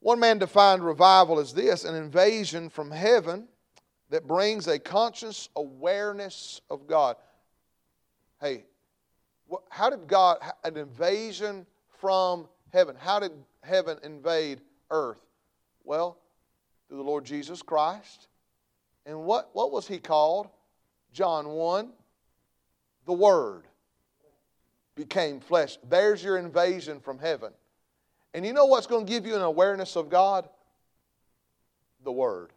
One man defined revival as this an invasion from heaven that brings a conscious awareness of God. Hey, how did God, an invasion from heaven, how did heaven invade earth? Well, through the Lord Jesus Christ. And what, what was he called? John 1 the Word became flesh. There's your invasion from heaven. And you know what's going to give you an awareness of God? The Word.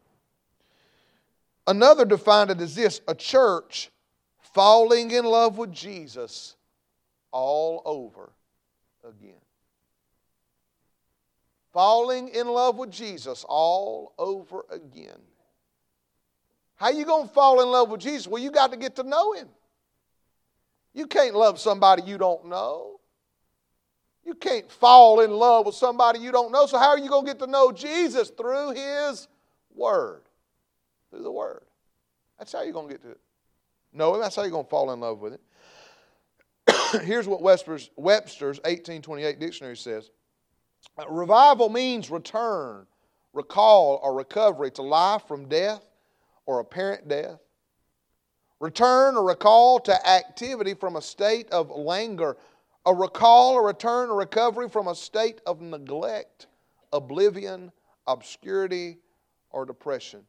Another defined it as this a church falling in love with Jesus all over again. Falling in love with Jesus all over again. How you going to fall in love with Jesus? Well, you got to get to know him. You can't love somebody you don't know. You can't fall in love with somebody you don't know. So, how are you going to get to know Jesus? Through His Word. Through the Word. That's how you're going to get to know Him. That's how you're going to fall in love with Him. Here's what Webster's, Webster's 1828 dictionary says Revival means return, recall, or recovery to life from death or apparent death return or recall to activity from a state of languor, a recall a return a recovery from a state of neglect, oblivion, obscurity, or depression.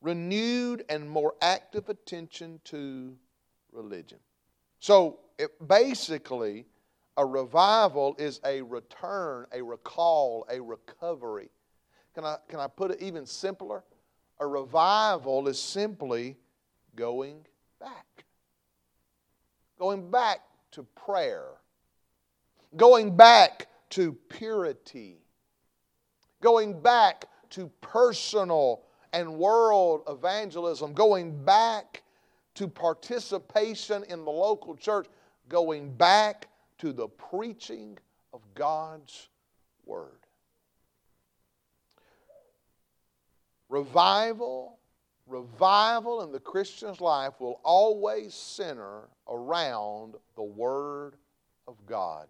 Renewed and more active attention to religion. So it basically, a revival is a return, a recall, a recovery. Can I, can I put it even simpler? A revival is simply going back. Going back to prayer. Going back to purity. Going back to personal and world evangelism. Going back to participation in the local church. Going back to the preaching of God's Word. Revival revival in the Christian's life will always center around the Word of God.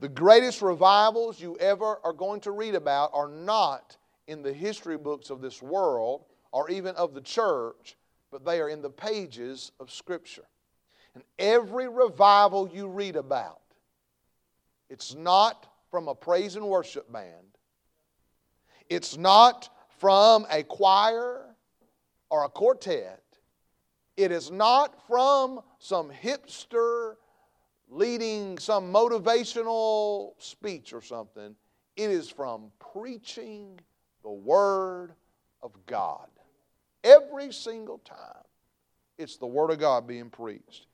The greatest revivals you ever are going to read about are not in the history books of this world or even of the church, but they are in the pages of Scripture. And every revival you read about, it's not from a praise and worship band, it's not from a choir or a quartet. It is not from some hipster leading some motivational speech or something. It is from preaching the Word of God. Every single time, it's the Word of God being preached.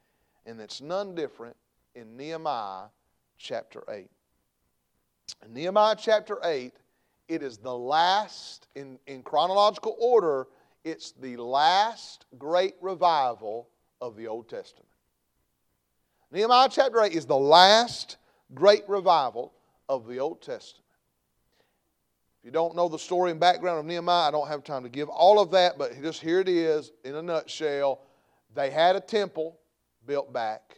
And it's none different in Nehemiah chapter 8. In Nehemiah chapter 8, it is the last, in, in chronological order, it's the last great revival of the Old Testament. Nehemiah chapter 8 is the last great revival of the Old Testament. If you don't know the story and background of Nehemiah, I don't have time to give all of that, but just here it is in a nutshell. They had a temple built back.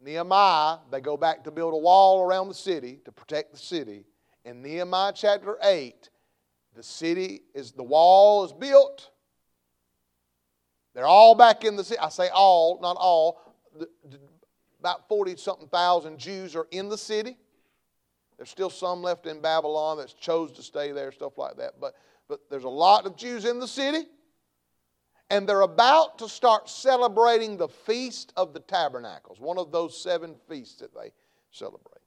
Nehemiah, they go back to build a wall around the city to protect the city. In Nehemiah chapter 8, the city is, the wall is built. They're all back in the city. I say all, not all. About 40 something thousand Jews are in the city. There's still some left in Babylon that chose to stay there, stuff like that. But, but there's a lot of Jews in the city. And they're about to start celebrating the Feast of the Tabernacles, one of those seven feasts that they celebrate.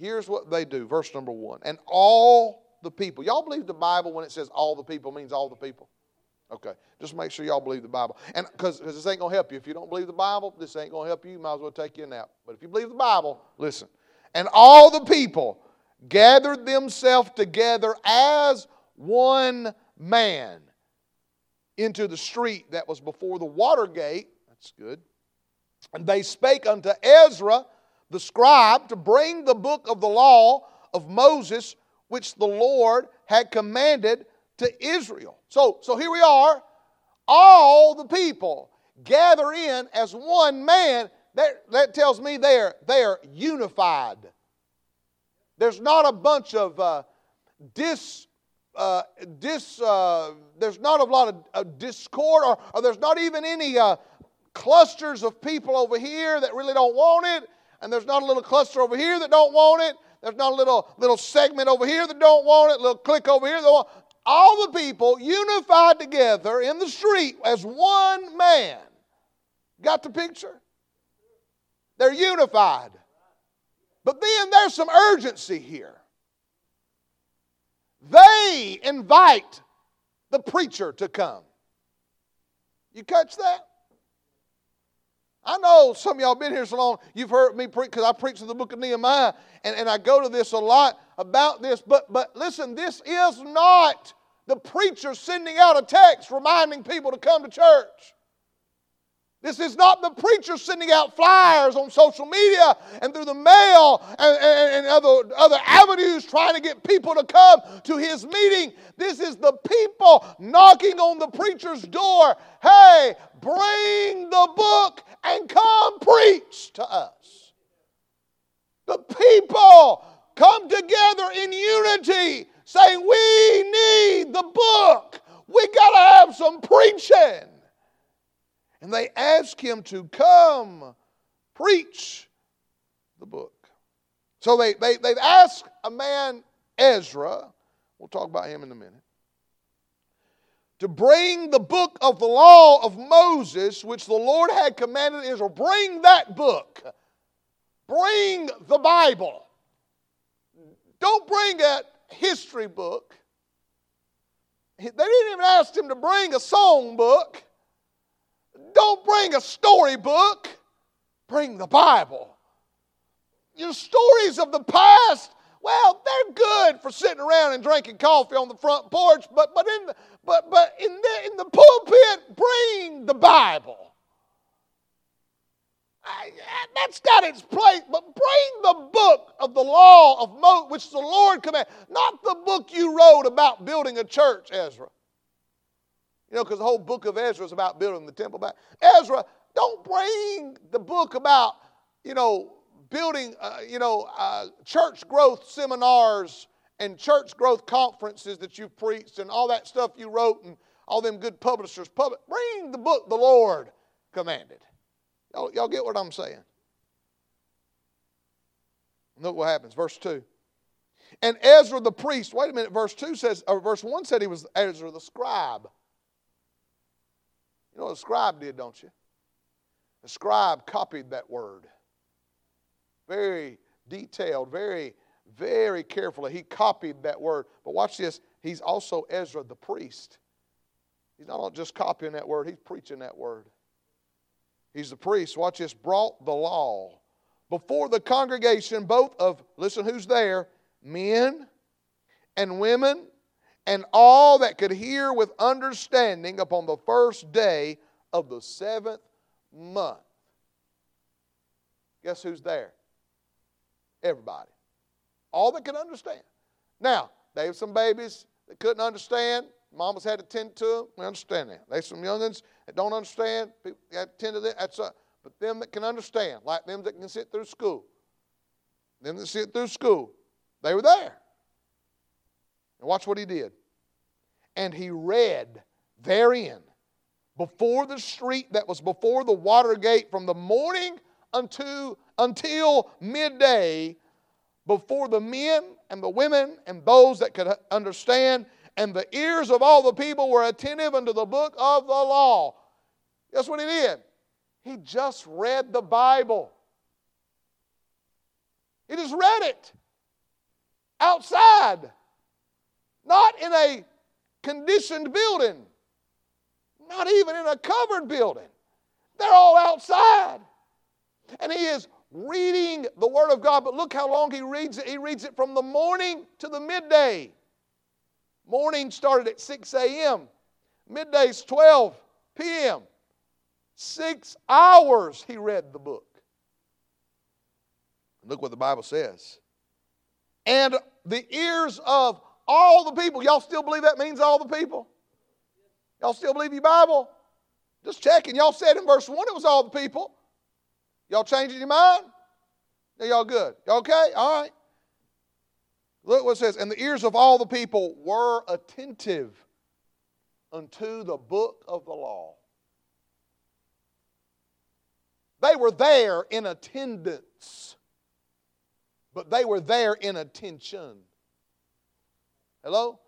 Here's what they do. Verse number one. And all the people. Y'all believe the Bible when it says all the people means all the people? Okay. Just make sure y'all believe the Bible. And because this ain't going to help you. If you don't believe the Bible, this ain't going to help you. You might as well take you a nap. But if you believe the Bible, listen. And all the people gathered themselves together as one man into the street that was before the water gate. That's good. And they spake unto Ezra the scribe to bring the book of the law of Moses, which the Lord had commanded to Israel. So, so here we are, all the people gather in as one man. That, that tells me they're, they're unified There's not a bunch of uh, dis, uh, dis uh, there's not a lot of uh, discord, or, or, there's not even any uh, clusters of people over here that really don't want it, and there's not a little cluster over here that don't want it. There's not a little little segment over here that don't want it, little clique over here. All the people unified together in the street as one man. Got the picture? They're unified. But then there's some urgency here. They invite the preacher to come. You catch that? I know some of y'all been here so long, you've heard me preach because I preach in the book of Nehemiah, and, and I go to this a lot about this. But, but listen, this is not the preacher sending out a text reminding people to come to church. This is not the preacher sending out flyers on social media and through the mail and, and, and, other, other avenues trying to get people to come to his meeting. This is the people knocking on the preacher's door. Hey, bring the book and come preach to us. The people come together in unity saying, We need the book. We got to have some preaching and they ask him to come preach the book. So they, they, they've asked a man, Ezra, we'll talk about him in a minute, to bring the book of the law of Moses, which the Lord had commanded Israel. Bring that book. Bring the Bible. Don't bring a history book. They didn't even ask him to bring a song book. Don't bring a storybook, bring the Bible. Your stories of the past, well, they're good for sitting around and drinking coffee on the front porch, but, but, in, the, but, but in, the, in the pulpit, bring the Bible. I, that's got its place, but bring the book of the law of Moses, which the Lord commanded, not the book you wrote about building a church, Ezra. You know, because the whole book of Ezra is about building the temple back. Ezra, don't bring the book about, you know, building, uh, you know, uh, church growth seminars and church growth conferences that you've preached and all that stuff you wrote and all them good publishers. Public, bring the book the Lord commanded. Y'all, y'all get what I'm saying? Look what happens. Verse 2. And Ezra the priest, wait a minute, verse 2 says, or verse 1 said he was Ezra the scribe. Know what a scribe did, don't you? The scribe copied that word. Very detailed, very, very carefully. He copied that word. But watch this. He's also Ezra the priest. He's not just copying that word, he's preaching that word. He's the priest. Watch this. Brought the law before the congregation, both of, listen who's there, men and women and all that could hear with understanding upon the first day of the seventh month. Guess who's there? Everybody. All that could understand. Now, they have some babies that couldn't understand. Mamas had to tend to them. We understand that. There's some youngins that don't understand. People have to tend to them. That's a, but them that can understand, like them that can sit through school, them that sit through school, they were there. And watch what he did. And he read therein before the street that was before the water gate from the morning unto, until midday before the men and the women and those that could understand, and the ears of all the people were attentive unto the book of the law. Guess what he did? He just read the Bible. He just read it outside. Not in a conditioned building, not even in a covered building. They're all outside. And he is reading the Word of God, but look how long he reads it. He reads it from the morning to the midday. Morning started at 6 a.m., midday's 12 p.m. Six hours he read the book. Look what the Bible says. And the ears of all the people. Y'all still believe that means all the people? Y'all still believe your Bible? Just checking. Y'all said in verse 1 it was all the people. Y'all changing your mind? Now y'all good. Okay? All right. Look what it says. And the ears of all the people were attentive unto the book of the law. They were there in attendance, but they were there in attention. Hello?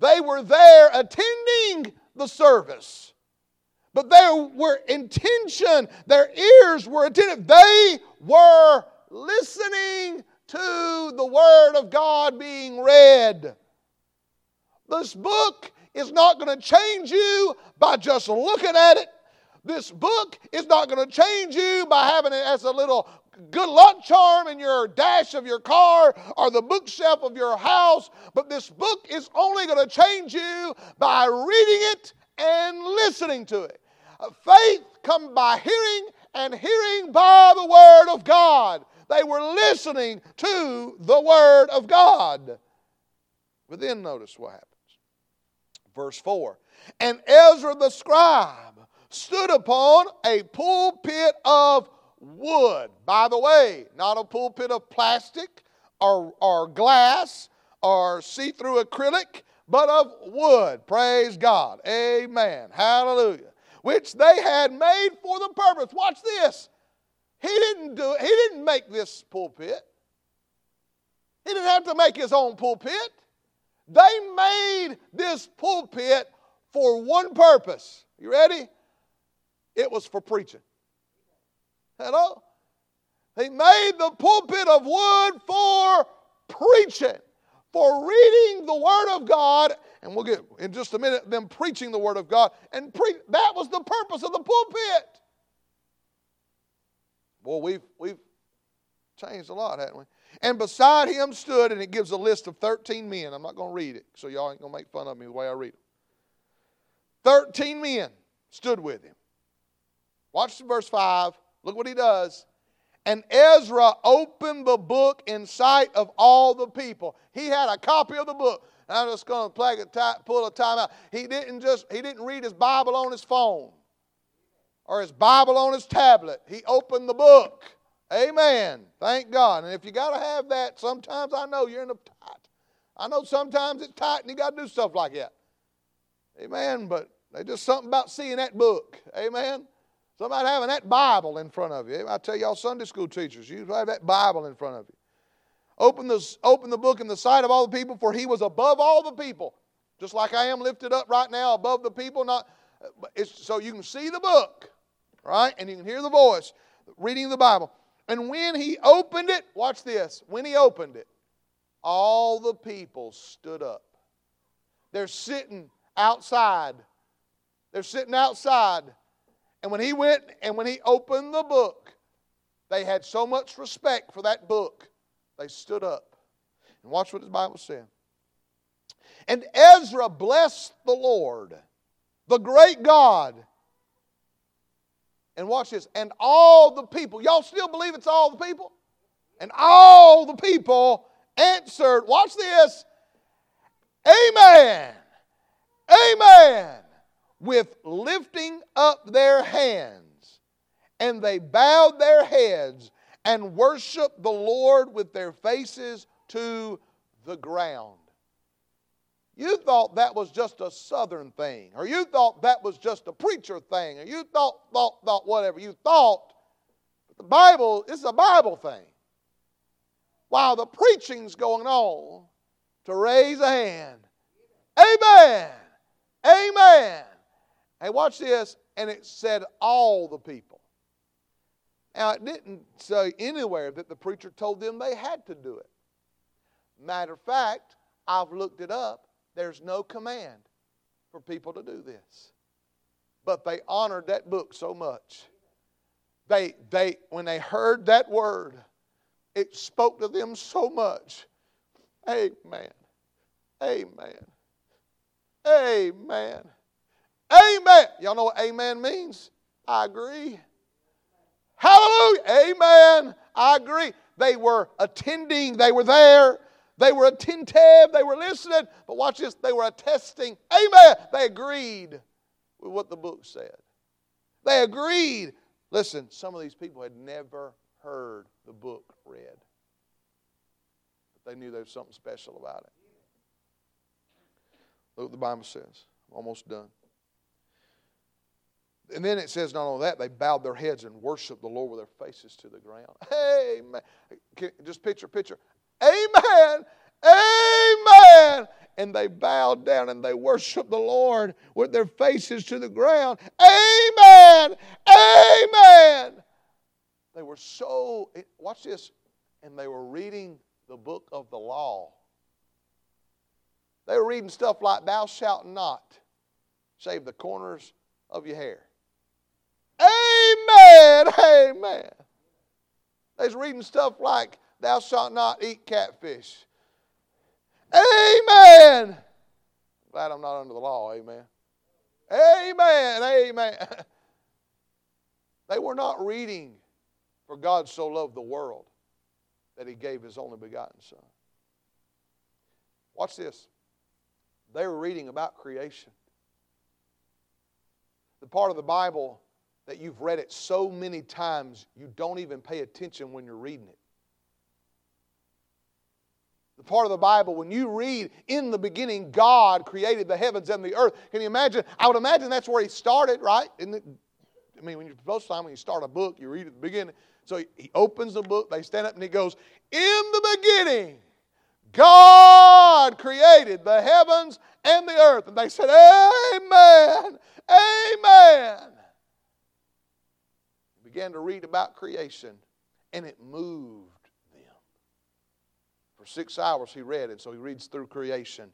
They were there attending the service, but they were intention, their ears were attentive. They were listening to the Word of God being read. This book is not going to change you by just looking at it. This book is not going to change you by having it as a little good luck charm in your dash of your car or the bookshelf of your house, but this book is only going to change you by reading it and listening to it. Uh, faith comes by hearing, and hearing by the Word of God. They were listening to the Word of God. But then notice what happens. Verse 4 And Ezra the scribe stood upon a pulpit of wood. By the way, not a pulpit of plastic or, or glass or see through acrylic, but of wood. Praise God. Amen. Hallelujah. Which they had made for the purpose. Watch this. He didn't do. He didn't make this pulpit. He didn't have to make his own pulpit. They made this pulpit for one purpose. You ready? It was for preaching. Hello? He made the pulpit of wood for preaching, for reading the Word of God, and we'll get in just a minute them preaching the Word of God. And pre- that was the purpose of the pulpit. Boy, we've, we've changed a lot, haven't we? And beside him stood, and it gives a list of 13 men. I'm not going to read it, so y'all ain't going to make fun of me the way I read it. 13 men stood with him. Watch the verse 5. Look what he does. And Ezra opened the book in sight of all the people. He had a copy of the book. I'm just going to pull a time out. He didn't just he didn't read his Bible on his phone or his Bible on his tablet. He opened the book. Amen. Thank God. And if you got to have that, sometimes I know you're in a tight. I know sometimes it's tight and you got to do stuff like that. Amen. But there's just something about seeing that book. Amen. Somebody having that Bible in front of you. I tell y'all, Sunday school teachers, you have that Bible in front of you. Open the, open the book in the sight of all the people, for he was above all the people. Just like I am lifted up right now above the people. Not, so you can see the book, right? And you can hear the voice reading the Bible. And when he opened it, watch this. When he opened it, all the people stood up. They're sitting outside. They're sitting outside and when he went and when he opened the book, they had so much respect for that book, they stood up. And watch what the Bible said. And Ezra blessed the Lord, the great God. And watch this. And all the people, y'all still believe it's all the people? And all the people answered, watch this, Amen. Amen with lifting up their hands. And they bowed their heads and worshiped the Lord with their faces to the ground. You thought that was just a southern thing, or you thought that was just a preacher thing, or you thought, thought, thought whatever. You thought, the Bible is a Bible thing. While the preaching's going on, to raise a hand. Amen. Amen. Hey, watch this. And it said all the people. Now, it didn't say anywhere that the preacher told them they had to do it. Matter of fact, I've looked it up. There's no command for people to do this. But they honored that book so much. They, they, when they heard that word, it spoke to them so much. Amen. Amen. Amen. Amen. Y'all know what amen means? I agree. Hallelujah. Amen. I agree. They were attending, they were there, they were attentive, they were listening. But watch this, they were attesting. Amen. They agreed with what the book said. They agreed. Listen, some of these people had never heard the book read. But They knew there was something special about it. Look what the Bible says. Almost done. And then it says not only that, they bowed their heads and worshiped the Lord with their faces to the ground. Amen. Just picture, picture. Amen. Amen. And they bowed down and they worshiped the Lord with their faces to the ground. Amen. Amen. They were so, watch this, and they were reading the book of the law. They were reading stuff like, Thou shalt not shave the corners of your hair. Amen. Amen. They was reading stuff like, Thou shalt not eat catfish. Amen. Glad I'm not under the law. Amen. Amen. Amen. They were not reading, For God so loved the world that he gave his only begotten Son. Watch this. They were reading about creation. The part of the Bible that you've read it so many times you don't even pay attention when you're reading it. The part of the Bible, when you read, in the beginning, God created the heavens and the earth. Can you imagine? I would imagine that's where he started, right? The, I mean, when you're most time when you start a book, you read at the beginning. So he, he opens the book, they stand up, and he goes, In the beginning, God created the heavens and the earth. And they said, Amen. Amen. Began to read about creation, and it moved them. For six hours he read and so he reads through creation.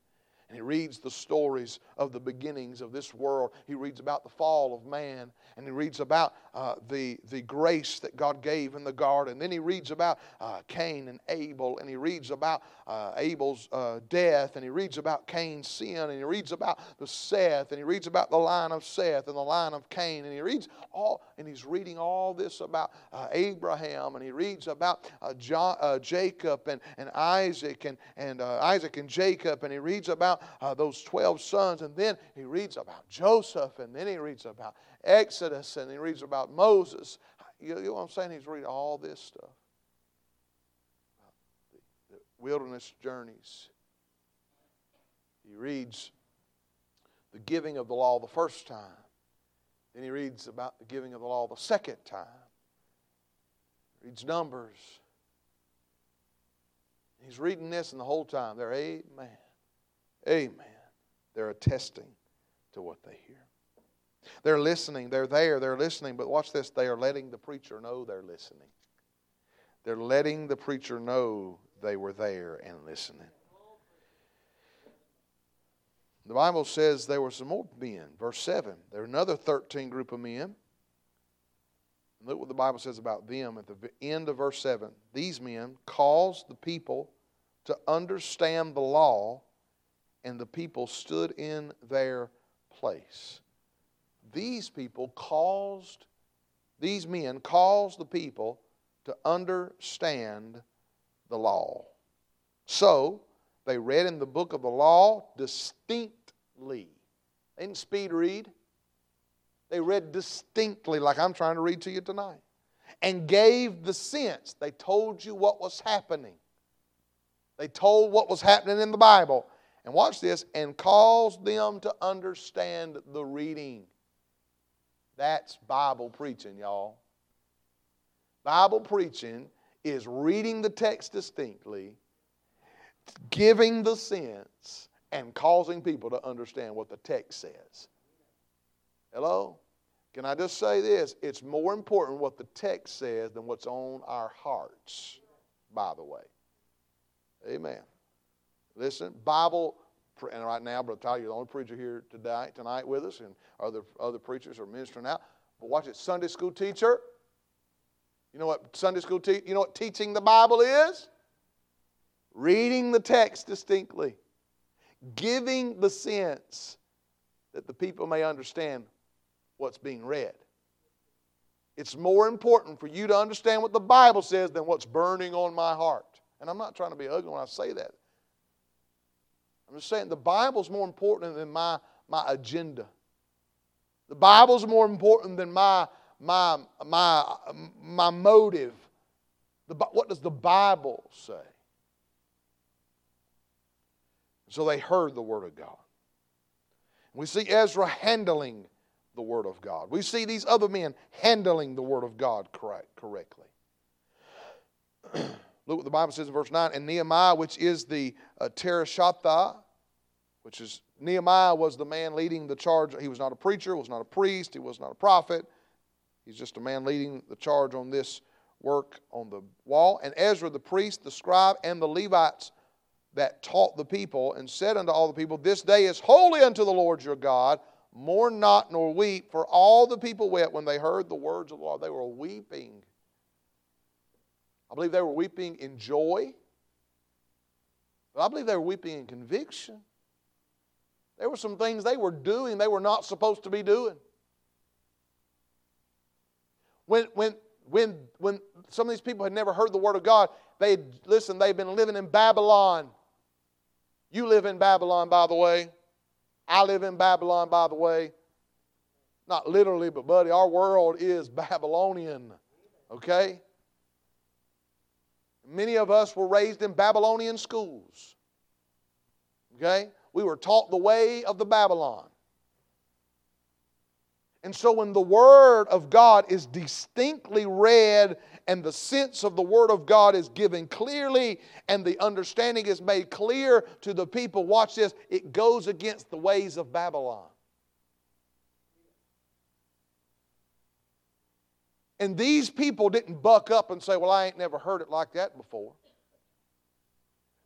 And he reads the stories of the beginnings of this world. He reads about the fall of man and he reads about uh, the, the grace that God gave in the garden. Then he reads about uh, Cain and Abel, and he reads about uh, Abel's uh, death, and he reads about Cain's sin, and he reads about the Seth, and he reads about the line of Seth and the line of Cain, and he reads all, and he's reading all this about uh, Abraham, and he reads about uh, John, Jacob and, and Isaac, and, and Isaac and Jacob, and he reads about those 12 sons, and then he reads about Joseph, and then he reads about Exodus and he reads about Moses. You know what I'm saying? He's reading all this stuff. The wilderness journeys. He reads the giving of the law the first time. Then he reads about the giving of the law the second time. He reads Numbers. He's reading this, and the whole time they're, Amen. Amen. They're attesting to what they hear. They're listening. They're there. They're listening. But watch this. They are letting the preacher know they're listening. They're letting the preacher know they were there and listening. The Bible says there were some more men. Verse 7. There were another 13 group of men. Look what the Bible says about them at the end of verse 7. These men caused the people to understand the law, and the people stood in their place these people caused, these men caused the people to understand the law. So they read in the book of the law distinctly. They didn't speed read. They read distinctly, like I'm trying to read to you tonight, and gave the sense. They told you what was happening. They told what was happening in the Bible. And watch this, and caused them to understand the reading. That's Bible preaching, y'all. Bible preaching is reading the text distinctly, giving the sense, and causing people to understand what the text says. Hello? Can I just say this? It's more important what the text says than what's on our hearts, by the way. Amen. Listen, Bible and right now, Brother Tyler, you're the only preacher here today, tonight with us, and other, other preachers are ministering out. But watch it, Sunday school teacher. You know what Sunday school te- you know what teaching the Bible is? Reading the text distinctly, giving the sense that the people may understand what's being read. It's more important for you to understand what the Bible says than what's burning on my heart. And I'm not trying to be ugly when I say that. I'm just saying the Bible's more important than my, my agenda. The Bible's more important than my, my, my, my motive. The, what does the Bible say? So they heard the Word of God. We see Ezra handling the Word of God. We see these other men handling the Word of God correct, correctly. Look what the Bible says in verse 9. And Nehemiah, which is the uh, Tirshatha, which is Nehemiah was the man leading the charge. He was not a preacher, was not a priest, he was not a prophet. He's just a man leading the charge on this work on the wall. And Ezra, the priest, the scribe, and the Levites that taught the people, and said unto all the people, This day is holy unto the Lord your God. Mourn not nor weep, for all the people wept when they heard the words of the Lord. They were weeping. I believe they were weeping in joy. But I believe they were weeping in conviction. There were some things they were doing they were not supposed to be doing. When, when, when, when some of these people had never heard the Word of God, they listen, they've been living in Babylon. You live in Babylon, by the way. I live in Babylon, by the way. Not literally, but buddy, our world is Babylonian. Okay? Many of us were raised in Babylonian schools. Okay? We were taught the way of the Babylon. And so when the Word of God is distinctly read and the sense of the Word of God is given clearly and the understanding is made clear to the people, watch this, it goes against the ways of Babylon. And these people didn't buck up and say, Well, I ain't never heard it like that before.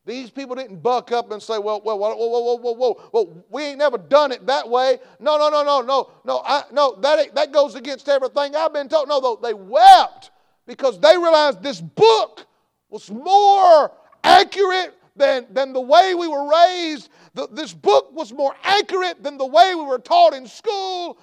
These people didn't buck up and say, well, well, whoa, whoa, whoa, whoa, whoa, whoa, we ain't never done it that way. No, no, no, no, no, no, I, no, that, that goes against everything I've been told. No, though, they wept because they realized this book was more accurate than, than the way we were raised. The, this book was more accurate than the way we were taught in school.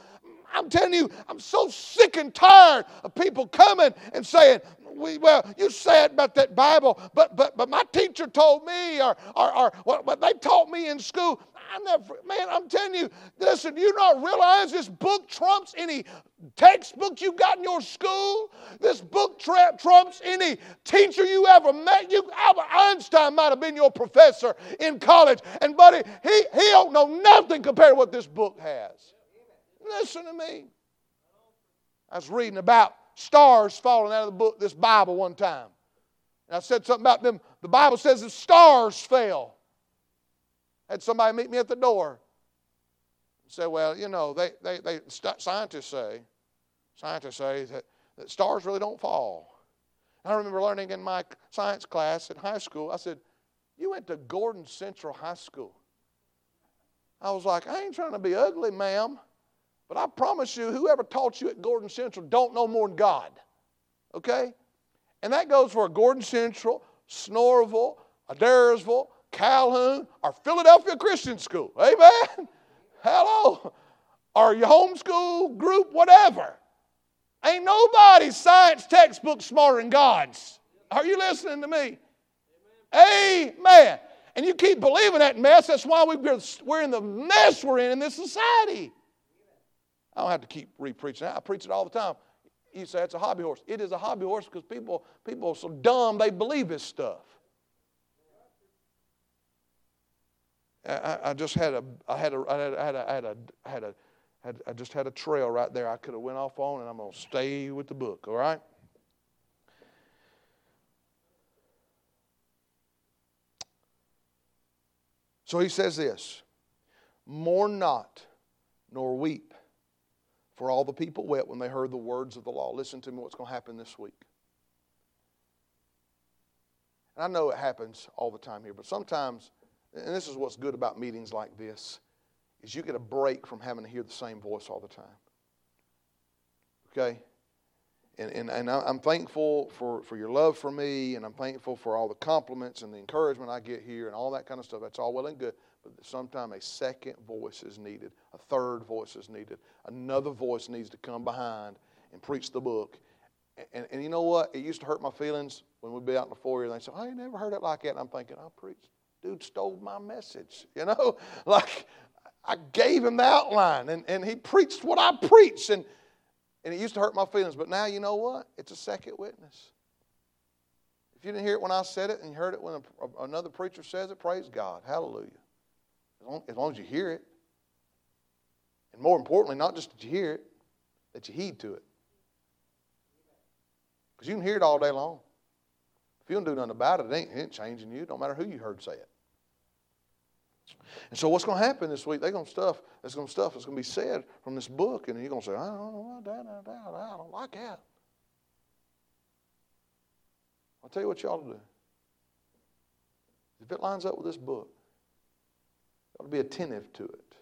I'm telling you, I'm so sick and tired of people coming and saying, we, well, you said about that Bible, but, but, but my teacher told me, or, or, or what, they taught me in school. I never, man, I'm telling you, listen, you not realize this book trumps any textbook you got in your school? This book tra- trumps any teacher you ever met. You, Albert Einstein might have been your professor in college, and buddy, he, he don't know nothing compared to what this book has. Listen to me. I was reading about stars falling out of the book, this Bible one time. And I said something about them. The Bible says the stars fell. Had somebody meet me at the door. and Say, well, you know, they, they, they scientists say, scientists say that, that stars really don't fall. I remember learning in my science class in high school, I said, You went to Gordon Central High School. I was like, I ain't trying to be ugly, ma'am. But I promise you, whoever taught you at Gordon Central don't know more than God. Okay? And that goes for Gordon Central, Sonoraville, Adairsville, Calhoun, or Philadelphia Christian School. Amen? Hello? Or your homeschool group, whatever. Ain't nobody's science textbook smarter than God's. Are you listening to me? Amen. Amen. And you keep believing that mess. That's why we're in the mess we're in in this society. I don't have to keep re-preaching I preach it all the time. You say it's a hobby horse. It is a hobby horse because people, people are so dumb they believe this stuff. I, I just had a, I had a, I had a, I had a, I had a, I had, I just had a trail right there I could have went off on, and I'm going to stay with the book. All right. So he says this: Mourn not, nor weep. For all the people wept when they heard the words of the law. Listen to me what's going to happen this week. And I know it happens all the time here, but sometimes, and this is what's good about meetings like this, is you get a break from having to hear the same voice all the time. Okay? And, and, and I'm thankful for, for your love for me, and I'm thankful for all the compliments and the encouragement I get here and all that kind of stuff. That's all well and good. But sometimes a second voice is needed, a third voice is needed, another voice needs to come behind and preach the book. And, and, and you know what? It used to hurt my feelings when we'd be out in the foyer and they say, oh, I ain't never heard it like that. And I'm thinking, oh, I preached. Dude stole my message. You know? Like, I gave him the outline and, and he preached what I preached. And, and it used to hurt my feelings. But now, you know what? It's a second witness. If you didn't hear it when I said it and you heard it when a, another preacher says it, praise God. Hallelujah. as long, as long as you hear it. And more importantly, not just that you hear it, that you heed to it. Because you can hear it all day long. If you don't do nothing about it, it ain't, it ain't changing you. Don't matter who you heard say it. And so what's going to happen this week? They're going to stuff. There's going to stuff that's going to be said from this book, and you're going to say, I don't know, I don't like that. I'll tell you what you ought to do. If it lines up with this book, you ought to be attentive to it.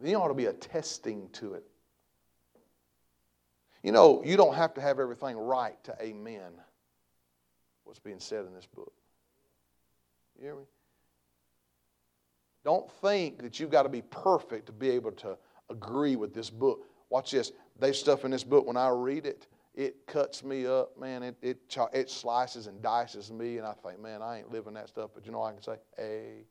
Then you ought to be attesting to it. You know, you don't have to have everything right to amen what's being said in this book. You hear me? Don't think that you've got to be perfect to be able to agree with this book. Watch this. There's stuff in this book, when I read it, it cuts me up, man. It, it, it slices and dices me, and I think, man, I ain't living that stuff. But you know, I can say, Amen.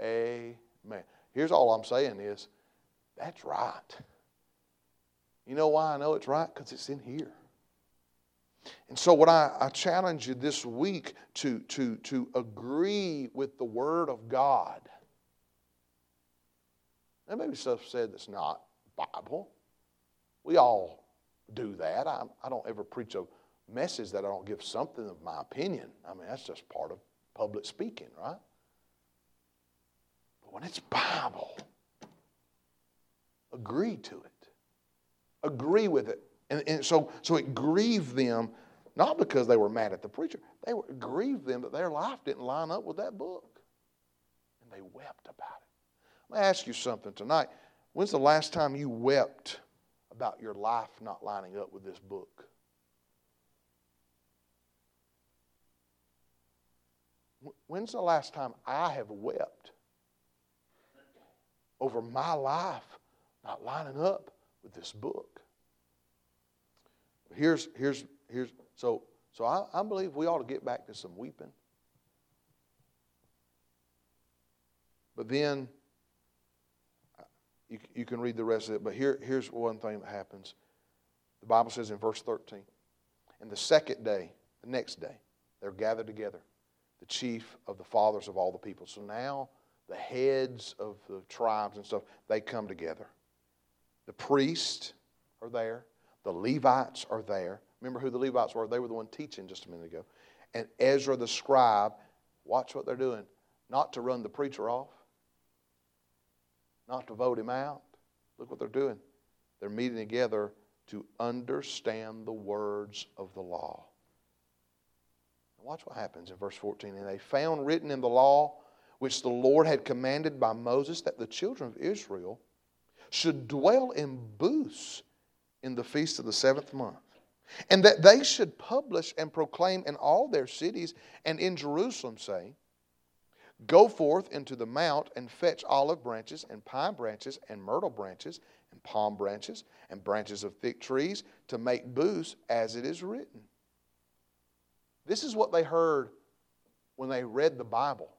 Amen. Here's all I'm saying is, that's right. You know why I know it's right? Because it's in here. And so, what I, I challenge you this week to, to, to agree with the Word of God. There may be stuff said that's not Bible. We all do that. I, I don't ever preach a message that I don't give something of my opinion. I mean, that's just part of public speaking, right? But when it's Bible, agree to it, agree with it. And, and so, so it grieved them, not because they were mad at the preacher, they were, grieved them that their life didn't line up with that book. And they wept about it. Let me ask you something tonight. When's the last time you wept about your life not lining up with this book. When's the last time I have wept over my life not lining up with this book? Here's, here's, here's, so, so I, I believe we ought to get back to some weeping. But then you, you can read the rest of it, but here, here's one thing that happens. The Bible says in verse 13, and the second day, the next day, they're gathered together, the chief of the fathers of all the people. So now the heads of the tribes and stuff, they come together. The priests are there, the Levites are there. Remember who the Levites were? They were the one teaching just a minute ago. And Ezra the scribe, watch what they're doing. Not to run the preacher off, not to vote him out. Look what they're doing. They're meeting together to understand the words of the law. Watch what happens in verse 14. And they found written in the law, which the Lord had commanded by Moses, that the children of Israel should dwell in booths in the feast of the seventh month, and that they should publish and proclaim in all their cities and in Jerusalem, saying, Go forth into the mount and fetch olive branches and pine branches and myrtle branches and palm branches and branches of thick trees to make booths as it is written. This is what they heard when they read the Bible.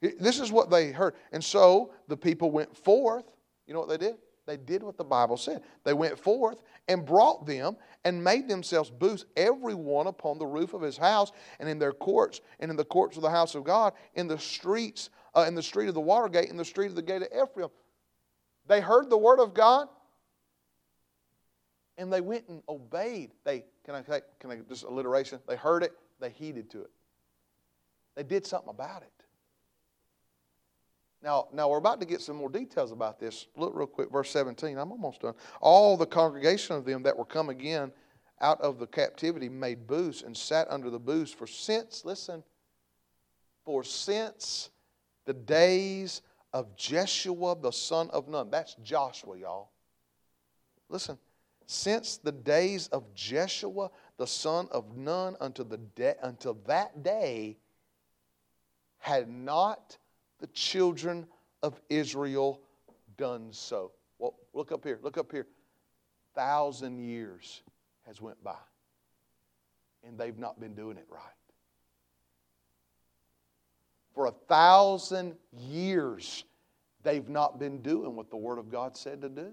This is what they heard. And so the people went forth. You know what they did? They did what the Bible said. They went forth and brought them and made themselves booths, every one upon the roof of his house and in their courts and in the courts of the house of God, in the streets, uh, in the street of the water gate, in the street of the gate of Ephraim. They heard the word of God and they went and obeyed. They can I can I just alliteration? They heard it, they heeded to it. They did something about it. Now, now we're about to get some more details about this. Look real quick, verse 17. I'm almost done. All the congregation of them that were come again out of the captivity made booths and sat under the booths for since, listen, for since the days of Jeshua the son of Nun. That's Joshua, y'all. Listen, since the days of Jeshua the son of Nun until, the de- until that day had not the children of Israel done so? Well, look up here. Look up here. Thousand years has went by, and they've not been doing it right. For a thousand years, they've not been doing what the Word of God said to do.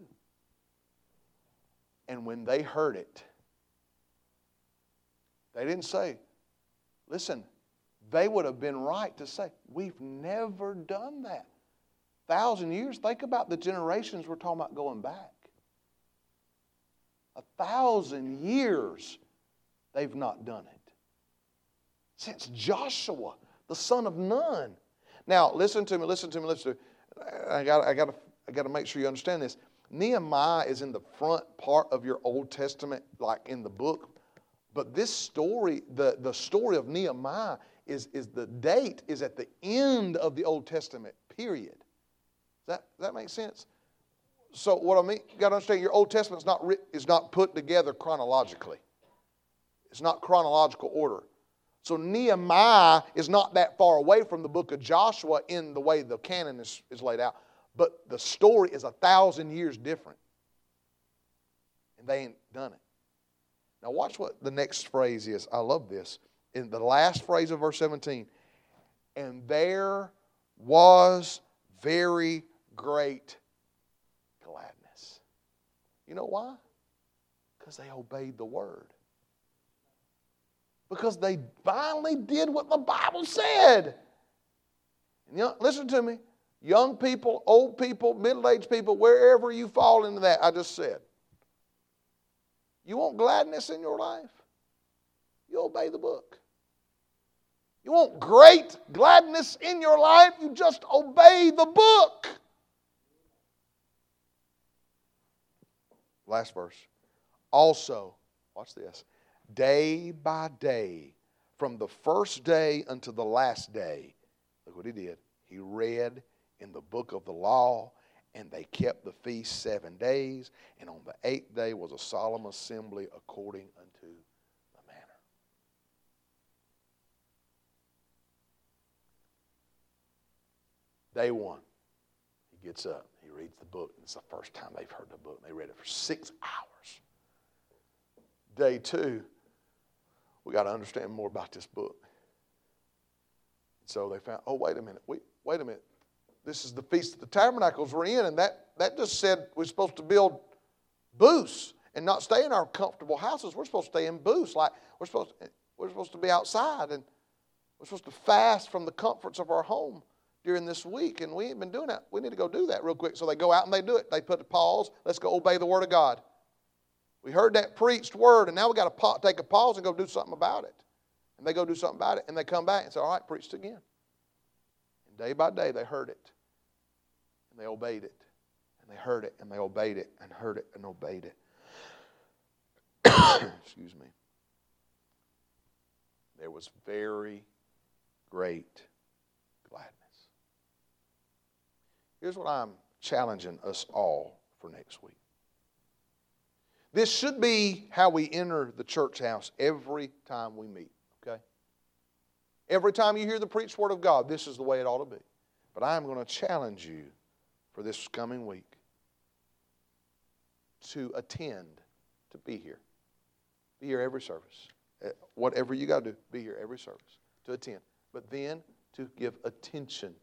And when they heard it, They didn't say, listen, they would have been right to say, we've never done that. Thousand years, think about the generations we're talking about going back. A thousand years, they've not done it. Since Joshua, the son of Nun. Now, listen to me, listen to me, listen to me. I got, I got, I got to make sure you understand this. Nehemiah is in the front part of your Old Testament, like in the book. But this story, the, the story of Nehemiah, is, is the date is at the end of the Old Testament, period. Does that, does that make sense? So what I mean, you got to understand, your Old Testament is not, is not put together chronologically. It's not chronological order. So Nehemiah is not that far away from the book of Joshua in the way the canon is, is laid out. But the story is a thousand years different. And they ain't done it. Now, watch what the next phrase is. I love this. In the last phrase of verse 17, and there was very great gladness. You know why? Because they obeyed the word. Because they finally did what the Bible said. You know, listen to me. Young people, old people, middle aged people, wherever you fall into that, I just said. You want gladness in your life? You obey the book. You want great gladness in your life? You just obey the book. Last verse. Also, watch this. Day by day, from the first day unto the last day, look what he did. He read in the book of the law, and they kept the feast seven days, and on the eighth day was a solemn assembly according unto the manner. Day one, he gets up, he reads the book. And it's the first time they've heard the book. They read it for six hours. Day two, we got to understand more about this book. So they found, oh, wait a minute, wait, wait a minute. This is the Feast of the Tabernacles we're in, and that, that just said we're supposed to build booths and not stay in our comfortable houses. We're supposed to stay in booths. Like we're supposed to, we're supposed to be outside and we're supposed to fast from the comforts of our home during this week. And we ain't been doing that. We need to go do that real quick. So they go out and they do it. They put a pause. Let's go obey the word of God. We heard that preached word, and now we got to take a pause and go do something about it. And they go do something about it, and they come back and say, All right, preached again. And day by day, they heard it and they obeyed it. And they heard it and they obeyed it and heard it and obeyed it. Excuse me. There was very great gladness. Here's what I'm challenging us all for next week. This should be how we enter the church house every time we meet, okay? Every time you hear the preached word of God, this is the way it ought to be. But I am going to challenge you for this coming week to attend, to be here. Be here every service. Eh, whatever you got to do, be here every service to attend. But then to give attention.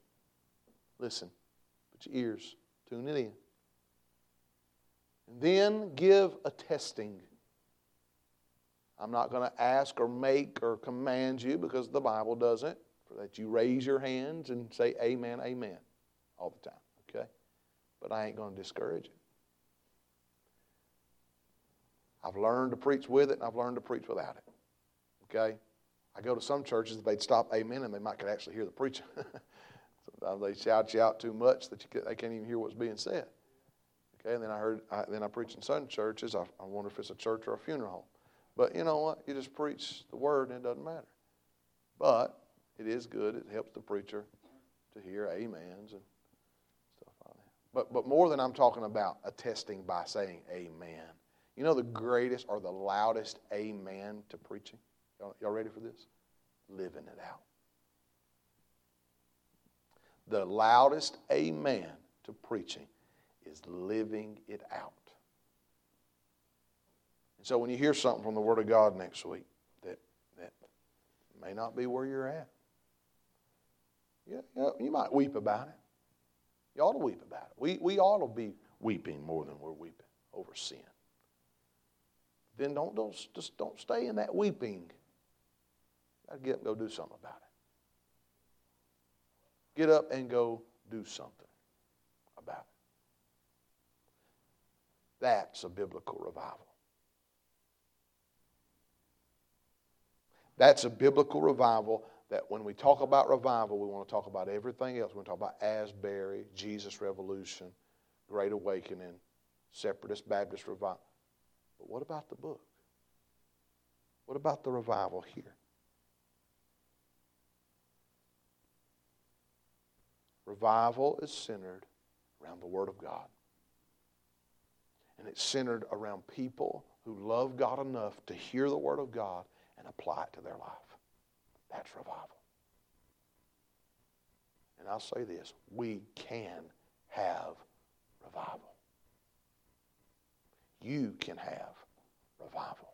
Listen, put your ears, tune it in. And then give a testing. I'm not going to ask or make or command you because the Bible doesn't, for that you raise your hands and say amen, amen all the time okay? but I ain't going to discourage it. I've learned to preach with it, and I've learned to preach without it. Okay? I go to some churches, they'd stop amen, and they might could actually hear the preaching. Sometimes they shout you out too much that you they can't even hear what's being said. Okay, and then I heard, I, then I preach in some churches. I, I wonder if it's a church or a funeral home. But you know what? You just preach the word, and it doesn't matter. But it is good. It helps the preacher to hear amens and stuff like that. but, but more than I'm talking about attesting by saying amen. You know the greatest or the loudest amen to preaching? Y'all, y'all ready for this? Living it out. The loudest amen to preaching is living it out. And so when you hear something from the Word of God next week that, that may not be where you're at, you, you, you might weep about it. You ought to weep about it. We, we ought to be weeping more than we're weeping over sin. Then don't, don't, just don't stay in that weeping Got to get up and go do something about it. Get up and go do something about it. That's a biblical revival. That's a biblical revival that when we talk about revival, we want to talk about everything else. We want to talk about Asbury, Jesus Revolution, Great Awakening, Separatist Baptist Revival. But what about the book? What about the revival here? Revival is centered around the Word of God. And it's centered around people who love God enough to hear the Word of God and apply it to their life. That's revival. And I'll say this we can have revival. You can have revival.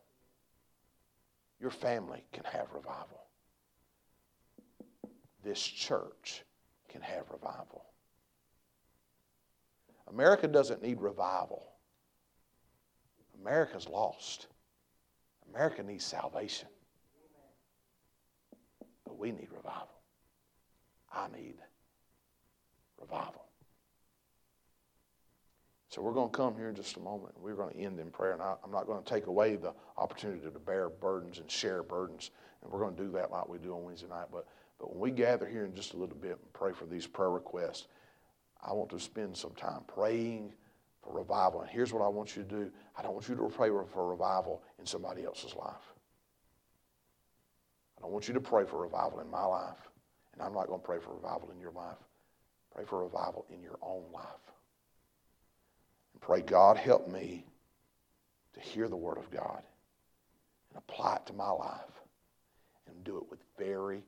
Your family can have revival. This church can have revival. America doesn't need revival. America's lost. America needs salvation. But we need revival. I need revival. So we're going to come here in just a moment. We're going to end in prayer. And I, am not going to take away the opportunity to bear burdens and share burdens. And we're going to do that like we do on Wednesday night. But, but when we gather here in just a little bit and pray for these prayer requests, I want to spend some time praying for revival. And here's what I want you to do I don't want you to pray for revival in somebody else's life. I don't want you to pray for revival in my life. And I'm not going to pray for revival in your life. Pray for revival in your own life. And pray, God, help me to hear the Word of God and apply it to my life and do it with very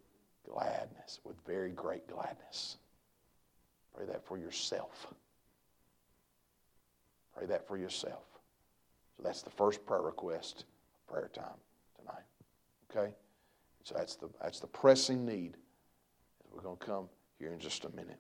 gladness, with very great gladness. Pray that for yourself. Pray that for yourself. So that's the first prayer request, prayer time tonight. Okay? So that's the, that's the pressing need. We're going to come here in just a minute.